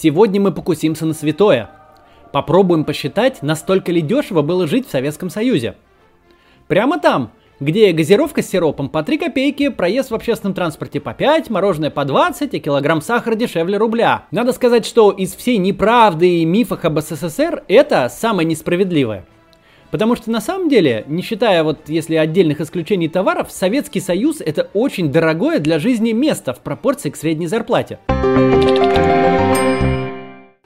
Сегодня мы покусимся на святое. Попробуем посчитать, настолько ли дешево было жить в Советском Союзе. Прямо там, где газировка с сиропом по 3 копейки, проезд в общественном транспорте по 5, мороженое по 20, и килограмм сахара дешевле рубля. Надо сказать, что из всей неправды и мифах об СССР это самое несправедливое. Потому что на самом деле, не считая вот если отдельных исключений товаров, Советский Союз это очень дорогое для жизни место в пропорции к средней зарплате.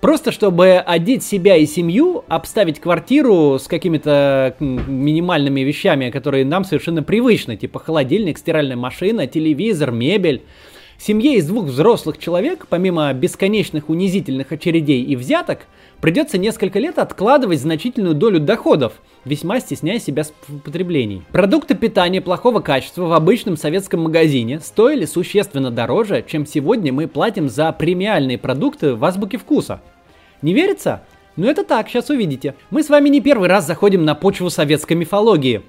Просто чтобы одеть себя и семью, обставить квартиру с какими-то минимальными вещами, которые нам совершенно привычны, типа холодильник, стиральная машина, телевизор, мебель. Семье из двух взрослых человек, помимо бесконечных унизительных очередей и взяток, придется несколько лет откладывать значительную долю доходов, весьма стесняя себя в потреблении. Продукты питания плохого качества в обычном советском магазине стоили существенно дороже, чем сегодня мы платим за премиальные продукты в азбуке вкуса. Не верится? Ну это так, сейчас увидите. Мы с вами не первый раз заходим на почву советской мифологии.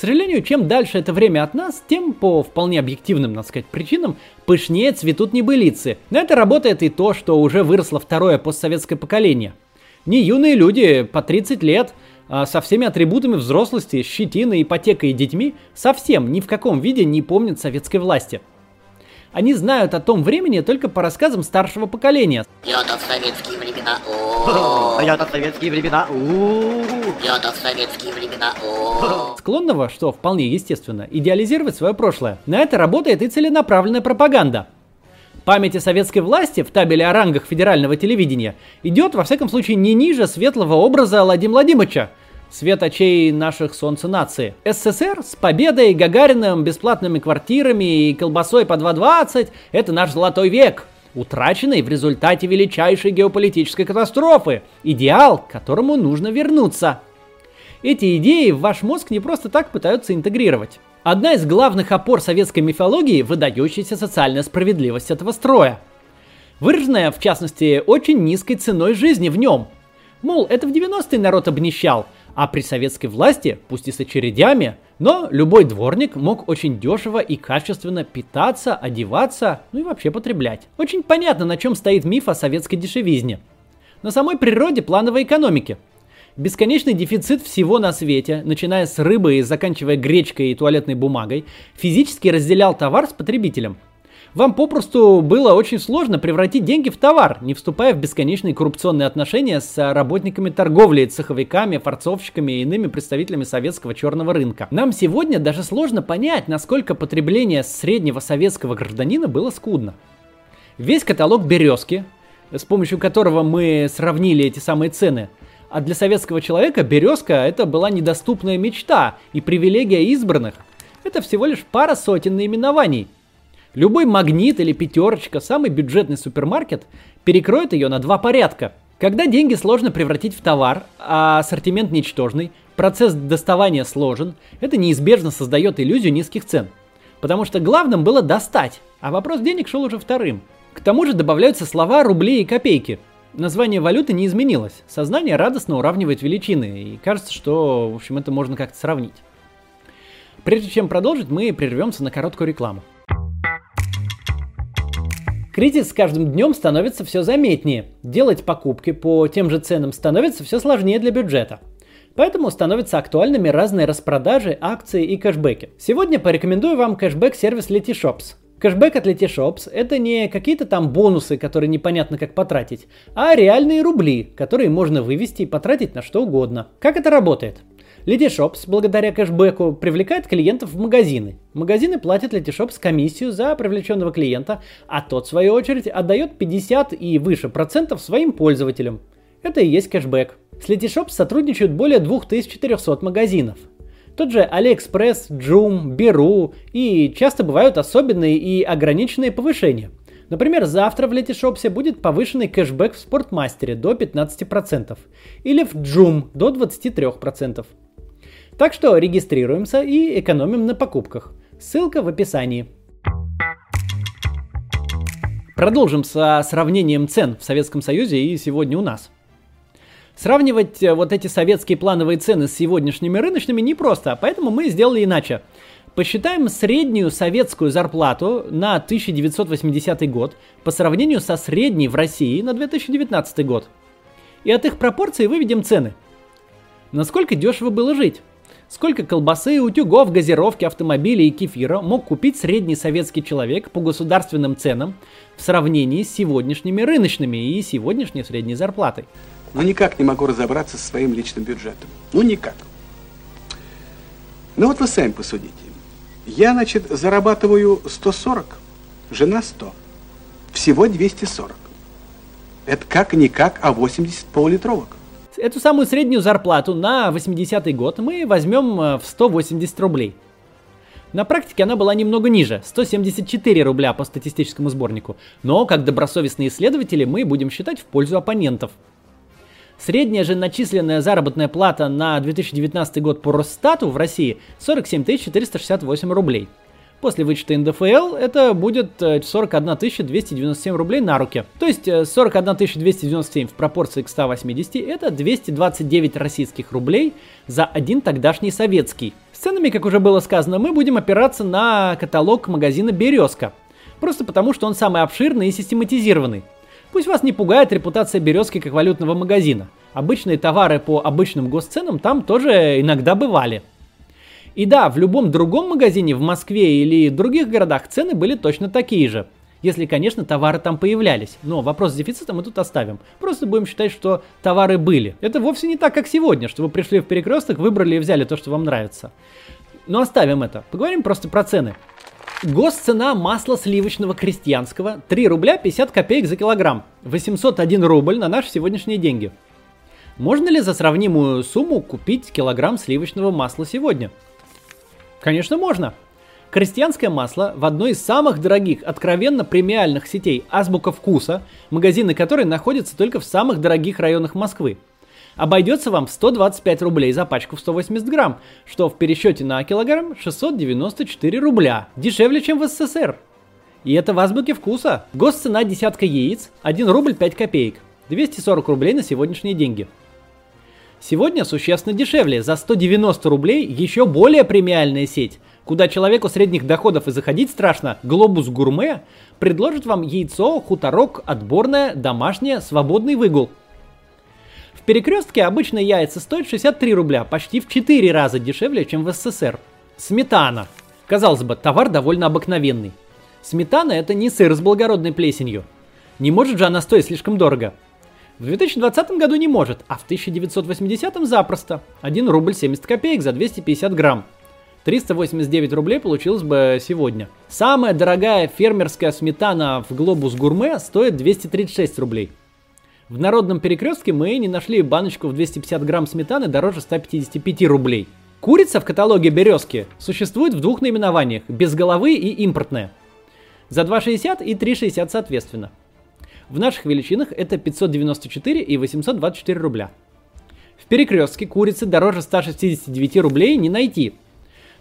К сожалению, чем дальше это время от нас, тем по вполне объективным, надо сказать, причинам пышнее цветут небылицы. Но это работает и то, что уже выросло второе постсоветское поколение. Не юные люди, по 30 лет, а со всеми атрибутами взрослости, щетиной, ипотекой и детьми, совсем ни в каком виде не помнят советской власти. Они знают о том времени только по рассказам старшего поколения. Я-то в советские времена. Я-то в советские времена. Я-то в советские времена. Склонного, что вполне естественно, идеализировать свое прошлое. На это работает и целенаправленная пропаганда. Память о советской власти в табеле о рангах федерального телевидения идет, во всяком случае, не ниже светлого образа Владимира Владимировича, свет очей наших солнца нации. СССР с победой, Гагариным, бесплатными квартирами и колбасой по 2.20 – это наш золотой век, утраченный в результате величайшей геополитической катастрофы, идеал, к которому нужно вернуться. Эти идеи в ваш мозг не просто так пытаются интегрировать. Одна из главных опор советской мифологии – выдающаяся социальная справедливость этого строя. Выраженная, в частности, очень низкой ценой жизни в нем. Мол, это в 90-е народ обнищал – а при советской власти, пусть и с очередями, но любой дворник мог очень дешево и качественно питаться, одеваться, ну и вообще потреблять. Очень понятно, на чем стоит миф о советской дешевизне. На самой природе плановой экономики. Бесконечный дефицит всего на свете, начиная с рыбы и заканчивая гречкой и туалетной бумагой, физически разделял товар с потребителем – вам попросту было очень сложно превратить деньги в товар, не вступая в бесконечные коррупционные отношения с работниками торговли, цеховиками, форцовщиками и иными представителями советского черного рынка. Нам сегодня даже сложно понять, насколько потребление среднего советского гражданина было скудно. Весь каталог березки, с помощью которого мы сравнили эти самые цены, а для советского человека березка это была недоступная мечта и привилегия избранных. Это всего лишь пара сотен наименований – Любой магнит или пятерочка, самый бюджетный супермаркет, перекроет ее на два порядка. Когда деньги сложно превратить в товар, а ассортимент ничтожный, процесс доставания сложен, это неизбежно создает иллюзию низких цен. Потому что главным было достать, а вопрос денег шел уже вторым. К тому же добавляются слова рубли и копейки. Название валюты не изменилось. Сознание радостно уравнивает величины, и кажется, что, в общем, это можно как-то сравнить. Прежде чем продолжить, мы прервемся на короткую рекламу. Кризис с каждым днем становится все заметнее. Делать покупки по тем же ценам становится все сложнее для бюджета. Поэтому становятся актуальными разные распродажи, акции и кэшбэки. Сегодня порекомендую вам кэшбэк-сервис Letyshops. Кэшбэк от Letyshops – это не какие-то там бонусы, которые непонятно как потратить, а реальные рубли, которые можно вывести и потратить на что угодно. Как это работает? Letyshops, благодаря кэшбэку, привлекает клиентов в магазины. Магазины платят Letyshops комиссию за привлеченного клиента, а тот, в свою очередь, отдает 50 и выше процентов своим пользователям. Это и есть кэшбэк. С Letyshops сотрудничают более 2400 магазинов. Тот же AliExpress, Joom, Беру и часто бывают особенные и ограниченные повышения. Например, завтра в Letyshops будет повышенный кэшбэк в Спортмастере до 15% или в Joom до 23%. Так что регистрируемся и экономим на покупках. Ссылка в описании. Продолжим со сравнением цен в Советском Союзе и сегодня у нас. Сравнивать э, вот эти советские плановые цены с сегодняшними рыночными непросто, поэтому мы сделали иначе. Посчитаем среднюю советскую зарплату на 1980 год по сравнению со средней в России на 2019 год. И от их пропорций выведем цены. Насколько дешево было жить? Сколько колбасы, утюгов, газировки, автомобилей и кефира мог купить средний советский человек по государственным ценам в сравнении с сегодняшними рыночными и сегодняшней средней зарплатой? Ну никак не могу разобраться со своим личным бюджетом. Ну никак. Ну вот вы сами посудите. Я, значит, зарабатываю 140, жена 100. Всего 240. Это как-никак, а 80 полулитровок. Эту самую среднюю зарплату на 80-й год мы возьмем э, в 180 рублей. На практике она была немного ниже, 174 рубля по статистическому сборнику, но как добросовестные исследователи мы будем считать в пользу оппонентов. Средняя же начисленная заработная плата на 2019 год по Росстату в России 47 468 рублей. После вычета НДФЛ это будет 41 э, 297 рублей на руки. То есть 41 э, 297 в пропорции к 180 это 229 российских рублей за один тогдашний советский. С ценами, как уже было сказано, мы будем опираться на каталог магазина «Березка». Просто потому, что он самый обширный и систематизированный. Пусть вас не пугает репутация «Березки» как валютного магазина. Обычные товары по обычным госценам там тоже иногда бывали. И да, в любом другом магазине в Москве или других городах цены были точно такие же. Если, конечно, товары там появлялись. Но вопрос с дефицитом мы тут оставим. Просто будем считать, что товары были. Это вовсе не так, как сегодня, что вы пришли в перекресток, выбрали и взяли то, что вам нравится. Но оставим это. Поговорим просто про цены. Госцена масла сливочного крестьянского 3 рубля 50 копеек за килограмм. 801 рубль на наши сегодняшние деньги. Можно ли за сравнимую сумму купить килограмм сливочного масла сегодня? Конечно, можно. Крестьянское масло в одной из самых дорогих, откровенно премиальных сетей «Азбука вкуса», магазины которой находятся только в самых дорогих районах Москвы – обойдется вам в 125 рублей за пачку в 180 грамм, что в пересчете на килограмм 694 рубля, дешевле, чем в СССР. И это в азбуке вкуса. Госцена десятка яиц 1 рубль 5 копеек, 240 рублей на сегодняшние деньги. Сегодня существенно дешевле, за 190 рублей еще более премиальная сеть, куда человеку средних доходов и заходить страшно, Глобус Гурме предложит вам яйцо, хуторок, отборное, домашнее, свободный выгул – в перекрестке обычные яйца стоят 63 рубля, почти в 4 раза дешевле, чем в СССР. Сметана. Казалось бы, товар довольно обыкновенный. Сметана это не сыр с благородной плесенью. Не может же она стоить слишком дорого. В 2020 году не может, а в 1980 запросто. 1 рубль 70 копеек за 250 грамм. 389 рублей получилось бы сегодня. Самая дорогая фермерская сметана в Глобус Гурме стоит 236 рублей. В народном перекрестке мы не нашли баночку в 250 грамм сметаны дороже 155 рублей. Курица в каталоге «Березки» существует в двух наименованиях – без головы и импортная. За 2,60 и 3,60 соответственно. В наших величинах это 594 и 824 рубля. В перекрестке курицы дороже 169 рублей не найти.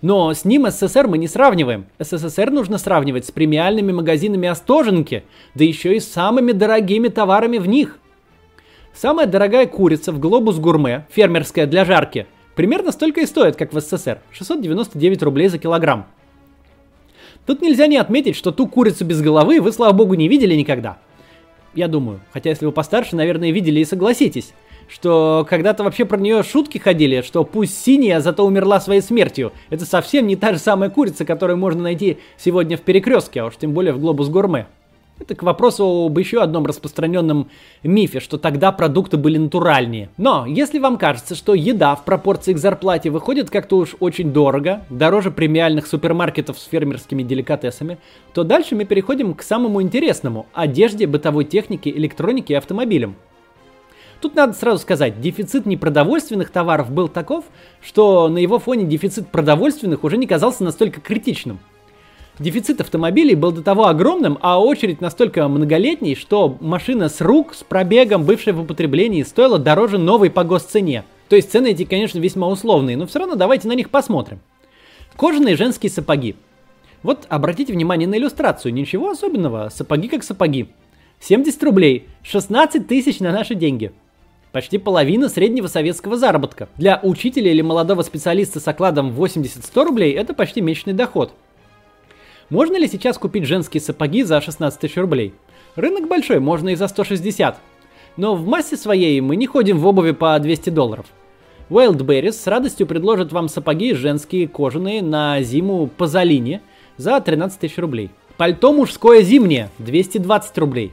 Но с ним СССР мы не сравниваем. СССР нужно сравнивать с премиальными магазинами Остоженки, да еще и с самыми дорогими товарами в них – Самая дорогая курица в Глобус Гурме, фермерская для жарки, примерно столько и стоит, как в СССР. 699 рублей за килограмм. Тут нельзя не отметить, что ту курицу без головы вы, слава богу, не видели никогда. Я думаю, хотя если вы постарше, наверное, видели и согласитесь, что когда-то вообще про нее шутки ходили, что пусть синяя, зато умерла своей смертью. Это совсем не та же самая курица, которую можно найти сегодня в перекрестке, а уж тем более в Глобус Гурме. Это к вопросу об еще одном распространенном мифе, что тогда продукты были натуральнее. Но если вам кажется, что еда в пропорции к зарплате выходит как-то уж очень дорого, дороже премиальных супермаркетов с фермерскими деликатесами, то дальше мы переходим к самому интересному – одежде, бытовой технике, электронике и автомобилям. Тут надо сразу сказать, дефицит непродовольственных товаров был таков, что на его фоне дефицит продовольственных уже не казался настолько критичным. Дефицит автомобилей был до того огромным, а очередь настолько многолетней, что машина с рук, с пробегом, бывшая в употреблении, стоила дороже новой по госцене. То есть цены эти, конечно, весьма условные, но все равно давайте на них посмотрим. Кожаные женские сапоги. Вот обратите внимание на иллюстрацию, ничего особенного, сапоги как сапоги. 70 рублей, 16 тысяч на наши деньги. Почти половина среднего советского заработка. Для учителя или молодого специалиста с окладом 80-100 рублей это почти месячный доход. Можно ли сейчас купить женские сапоги за 16 тысяч рублей? Рынок большой, можно и за 160. Но в массе своей мы не ходим в обуви по 200 долларов. Wildberries с радостью предложит вам сапоги женские кожаные на зиму по Залине за 13 тысяч рублей. Пальто мужское зимнее 220 рублей.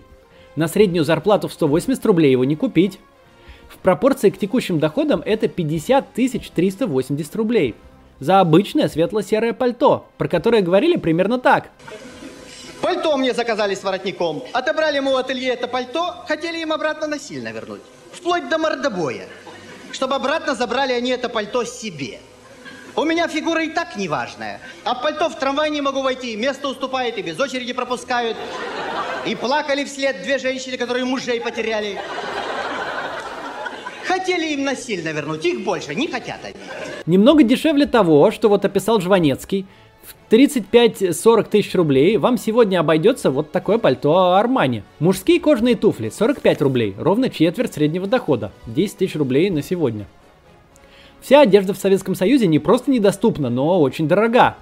На среднюю зарплату в 180 рублей его не купить. В пропорции к текущим доходам это 50 380 рублей. За обычное светло-серое пальто, про которое говорили примерно так. Пальто мне заказали с воротником. Отобрали ему в ателье это пальто, хотели им обратно насильно вернуть. Вплоть до мордобоя. Чтобы обратно забрали они это пальто себе. У меня фигура и так неважная. А в пальто в трамвай не могу войти. Место уступает и без очереди пропускают. И плакали вслед две женщины, которые мужей потеряли. Хотели им насильно вернуть, их больше не хотят они. Немного дешевле того, что вот описал Жванецкий. В 35-40 тысяч рублей вам сегодня обойдется вот такое пальто Армани. Мужские кожаные туфли 45 рублей, ровно четверть среднего дохода. 10 тысяч рублей на сегодня. Вся одежда в Советском Союзе не просто недоступна, но очень дорога.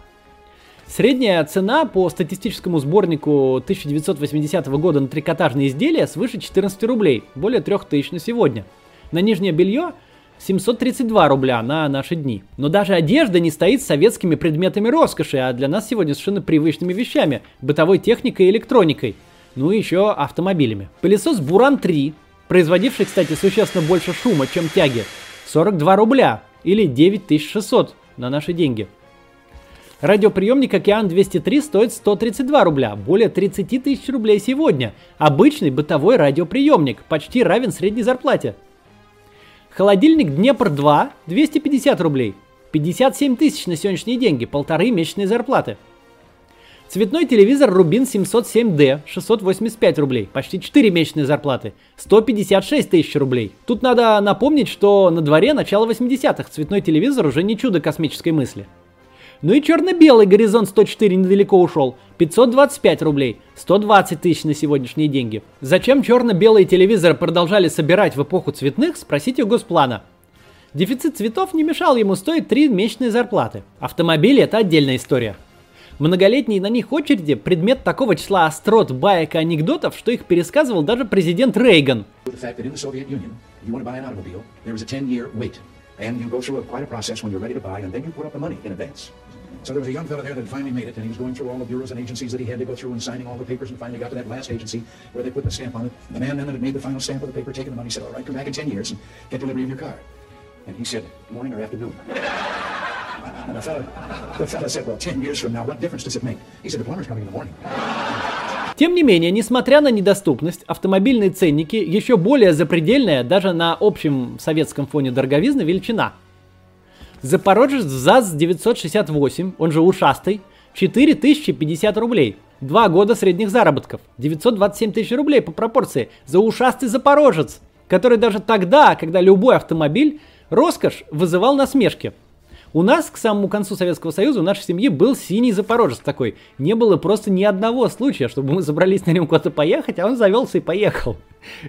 Средняя цена по статистическому сборнику 1980 года на трикотажные изделия свыше 14 рублей, более 3000 на сегодня. На нижнее белье 732 рубля на наши дни. Но даже одежда не стоит с советскими предметами роскоши, а для нас сегодня совершенно привычными вещами, бытовой техникой и электроникой. Ну и еще автомобилями. Пылесос Буран 3, производивший, кстати, существенно больше шума, чем тяги, 42 рубля или 9600 на наши деньги. Радиоприемник Океан 203 стоит 132 рубля, более 30 тысяч рублей сегодня. Обычный бытовой радиоприемник, почти равен средней зарплате. Холодильник Днепр 2 250 рублей. 57 тысяч на сегодняшние деньги, полторы месячные зарплаты. Цветной телевизор Рубин 707D 685 рублей, почти 4 месячные зарплаты, 156 тысяч рублей. Тут надо напомнить, что на дворе начало 80-х, цветной телевизор уже не чудо космической мысли. Ну и черно-белый горизонт 104 недалеко ушел. 525 рублей. 120 тысяч на сегодняшние деньги. Зачем черно-белые телевизоры продолжали собирать в эпоху цветных, спросите у Госплана. Дефицит цветов не мешал ему стоить 3 месячные зарплаты. Автомобили это отдельная история. Многолетние на них очереди – предмет такого числа острот, баек и анекдотов, что их пересказывал даже президент Рейган. And you go through a, quite a process when you're ready to buy, and then you put up the money in advance. So there was a young fellow there that finally made it, and he was going through all the bureaus and agencies that he had to go through and signing all the papers, and finally got to that last agency where they put the stamp on it. The man then that had made the final stamp of the paper, taking the money, said, all right, come back in 10 years and get delivery of your car. And he said, morning or afternoon? And the fellow, the fellow said, well, 10 years from now, what difference does it make? He said, the plumber's coming in the morning. Тем не менее, несмотря на недоступность, автомобильные ценники еще более запредельная даже на общем советском фоне дороговизны величина – Запорожец ЗАЗ-968, он же ушастый, 4050 рублей. Два года средних заработков. 927 тысяч рублей по пропорции за ушастый Запорожец, который даже тогда, когда любой автомобиль, роскошь вызывал насмешки. У нас к самому концу Советского Союза, у нашей семьи был синий Запорожец такой. Не было просто ни одного случая, чтобы мы собрались на нем куда-то поехать, а он завелся и поехал.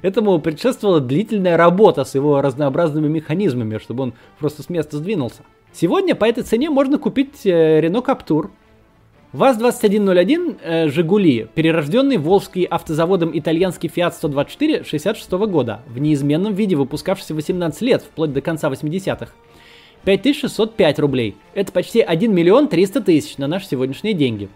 Этому предшествовала длительная работа с его разнообразными механизмами, чтобы он просто с места сдвинулся. Сегодня по этой цене можно купить э, Renault Captur. ВАЗ-2101 э, «Жигули», перерожденный Волжский автозаводом итальянский Fiat 124 66 года, в неизменном виде выпускавшийся 18 лет, вплоть до конца 80-х. 5605 рублей. Это почти 1 миллион 300 тысяч на наши сегодняшние деньги.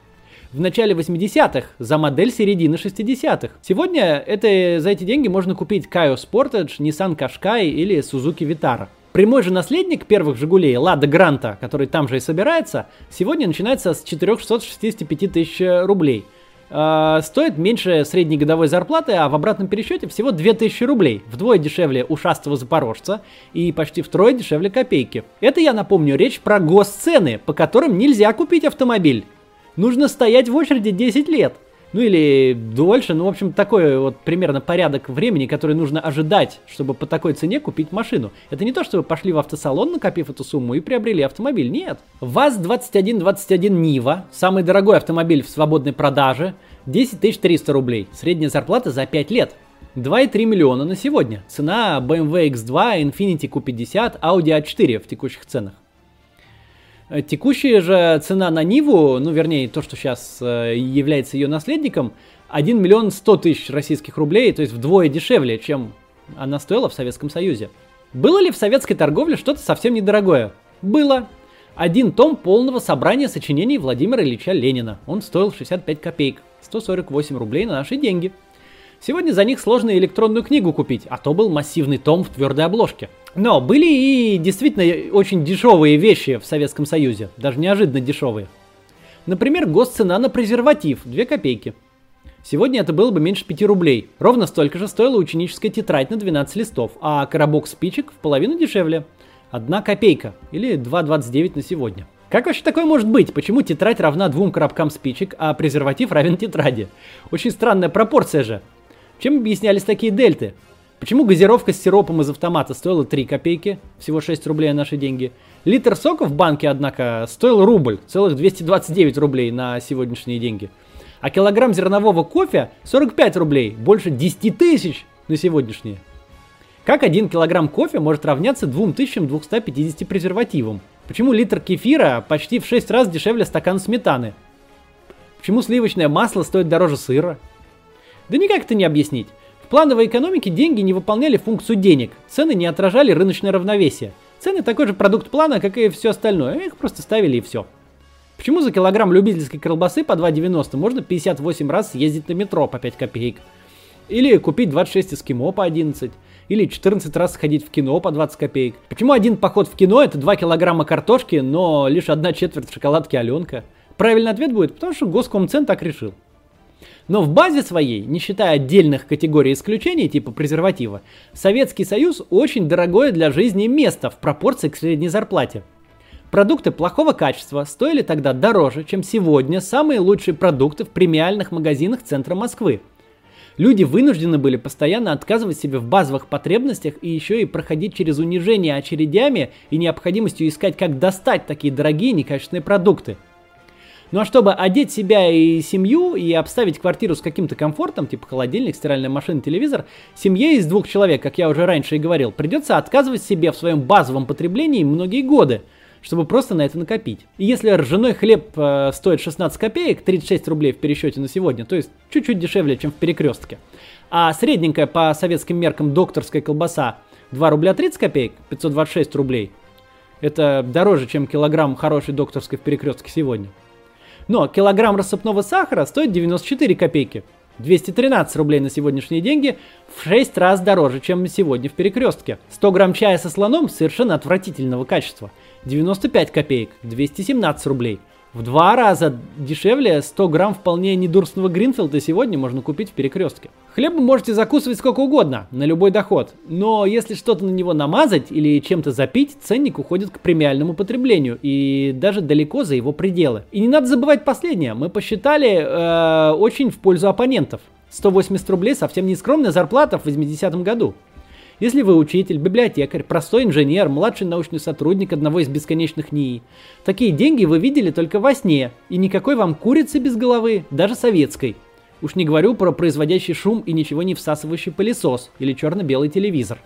В начале 80-х за модель середины 60-х. Сегодня это, за эти деньги можно купить Kyo Sportage, Nissan Qashqai или Suzuki Vitara. Прямой же наследник первых «Жигулей» Лада Гранта, который там же и собирается, сегодня начинается с 465 тысяч рублей – э, стоит меньше средней годовой зарплаты, а в обратном пересчете всего 2000 рублей. Вдвое дешевле ушастого запорожца и почти втрое дешевле копейки. Это, я напомню, речь про госцены, по которым нельзя купить автомобиль. Нужно стоять в очереди 10 лет ну или дольше, ну, в общем, такой вот примерно порядок времени, который нужно ожидать, чтобы по такой цене купить машину. Это не то, что вы пошли в автосалон, накопив эту сумму, и приобрели автомобиль, нет. ВАЗ-2121 Нива, самый дорогой автомобиль в свободной продаже, 10 300 рублей, средняя зарплата за 5 лет. 2,3 миллиона на сегодня. Цена BMW X2, Infiniti Q50, Audi A4 в текущих ценах. Э, текущая же цена на Ниву, ну вернее то, что сейчас э, является ее наследником, 1 миллион 100 тысяч российских рублей, то есть вдвое дешевле, чем она стоила в Советском Союзе. Было ли в советской торговле что-то совсем недорогое? Было. Один том полного собрания сочинений Владимира Ильича Ленина. Он стоил 65 копеек, 148 рублей на наши деньги. Сегодня за них сложно электронную книгу купить, а то был массивный том в твердой обложке. Но были и действительно очень дешевые вещи в Советском Союзе, даже неожиданно дешевые. Например, госцена на презерватив 2 копейки. Сегодня это было бы меньше 5 рублей. Ровно столько же стоила ученическая тетрадь на 12 листов, а коробок спичек в половину дешевле. Одна копейка или 2,29 на сегодня. Как вообще такое может быть? Почему тетрадь равна двум коробкам спичек, а презерватив равен тетради? Очень странная пропорция же. Чем объяснялись такие дельты? Почему газировка с сиропом из автомата стоила 3 копейки, всего 6 рублей на наши деньги? Литр сока в банке, однако, стоил рубль, целых 229 рублей на сегодняшние деньги. А килограмм зернового кофе 45 рублей, больше 10 тысяч на сегодняшние. Как один килограмм кофе может равняться 2250 презервативам? Почему литр кефира почти в 6 раз дешевле стакана сметаны? Почему сливочное масло стоит дороже сыра? Да никак это не объяснить. Плановой экономике деньги не выполняли функцию денег, цены не отражали рыночное равновесие. Цены такой же продукт плана, как и все остальное, их просто ставили и все. Почему за килограмм любительской колбасы по 2,90 можно 58 раз съездить на метро по 5 копеек? Или купить 26 эскимо по 11? Или 14 раз сходить в кино по 20 копеек? Почему один поход в кино это 2 килограмма картошки, но лишь одна четверть шоколадки Аленка? Правильный ответ будет, потому что Госкомцен так решил. Но в базе своей, не считая отдельных категорий исключений, типа презерватива, Советский Союз очень дорогое для жизни место в пропорции к средней зарплате. Продукты плохого качества стоили тогда дороже, чем сегодня самые лучшие продукты в премиальных магазинах центра Москвы. Люди вынуждены были постоянно отказывать себе в базовых потребностях и еще и проходить через унижение очередями и необходимостью искать, как достать такие дорогие некачественные продукты – ну а чтобы одеть себя и семью и обставить квартиру с каким-то комфортом, типа холодильник, стиральная машина, телевизор, семье из двух человек, как я уже раньше и говорил, придется отказывать себе в своем базовом потреблении многие годы, чтобы просто на это накопить. И если ржаной хлеб э, стоит 16 копеек, 36 рублей в пересчете на сегодня, то есть чуть-чуть дешевле, чем в перекрестке, а средненькая по советским меркам докторская колбаса 2 рубля 30 копеек, 526 рублей, это дороже, чем килограмм хорошей докторской в перекрестке сегодня. Но килограмм рассыпного сахара стоит 94 копейки. 213 рублей на сегодняшние деньги в 6 раз дороже, чем сегодня в перекрестке. 100 грамм чая со слоном совершенно отвратительного качества. 95 копеек, 217 рублей. В два раза дешевле 100 грамм вполне недурственного Гринфилда сегодня можно купить в перекрестке. Хлеб можете закусывать сколько угодно, на любой доход. Но если что-то на него намазать или чем-то запить, ценник уходит к премиальному потреблению и даже далеко за его пределы. И не надо забывать последнее. Мы посчитали э, очень в пользу оппонентов. 180 рублей совсем не скромная зарплата в 80-м году. Если вы учитель, библиотекарь, простой инженер, младший научный сотрудник одного из бесконечных НИИ, такие деньги вы видели только во сне, и никакой вам курицы без головы, даже советской. Уж не говорю про производящий шум и ничего не всасывающий пылесос или черно-белый телевизор.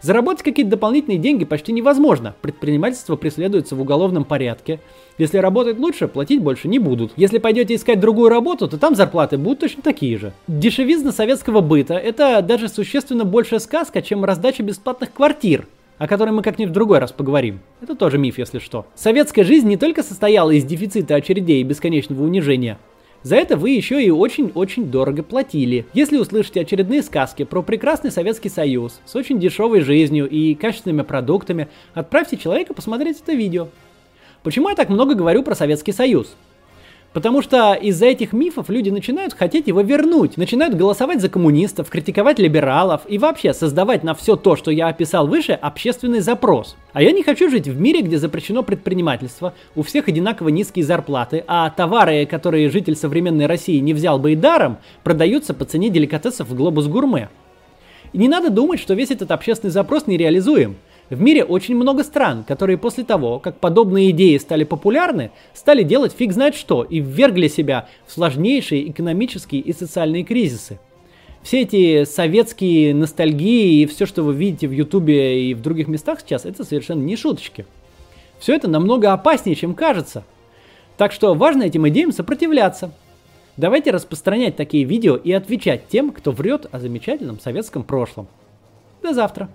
Заработать какие-то дополнительные деньги почти невозможно. Предпринимательство преследуется в уголовном порядке. Если работать лучше, платить больше не будут. Если пойдете искать другую работу, то там зарплаты будут точно такие же. Дешевизна советского быта – это даже существенно большая сказка, чем раздача бесплатных квартир, о которой мы как-нибудь в другой раз поговорим. Это тоже миф, если что. Советская жизнь не только состояла из дефицита очередей и бесконечного унижения, за это вы еще и очень-очень дорого платили. Если услышите очередные сказки про прекрасный Советский Союз с очень дешевой жизнью и качественными продуктами, отправьте человека посмотреть это видео. Почему я так много говорю про Советский Союз? Потому что из-за этих мифов люди начинают хотеть его вернуть, начинают голосовать за коммунистов, критиковать либералов и вообще создавать на все то, что я описал выше, общественный запрос. А я не хочу жить в мире, где запрещено предпринимательство, у всех одинаково низкие зарплаты, а товары, которые житель современной России не взял бы и даром, продаются по цене деликатесов в глобус гурме. И не надо думать, что весь этот общественный запрос нереализуем. В мире очень много стран, которые после того, как подобные идеи стали популярны, стали делать фиг знает что и ввергли себя в сложнейшие экономические и социальные кризисы. все эти советские ностальгии и все, что вы видите в Ютубе и в других местах сейчас, это совершенно не шуточки. Все это намного опаснее, чем кажется. Так что важно этим идеям сопротивляться. Давайте распространять такие видео и отвечать тем, кто врет о замечательном советском прошлом. До завтра.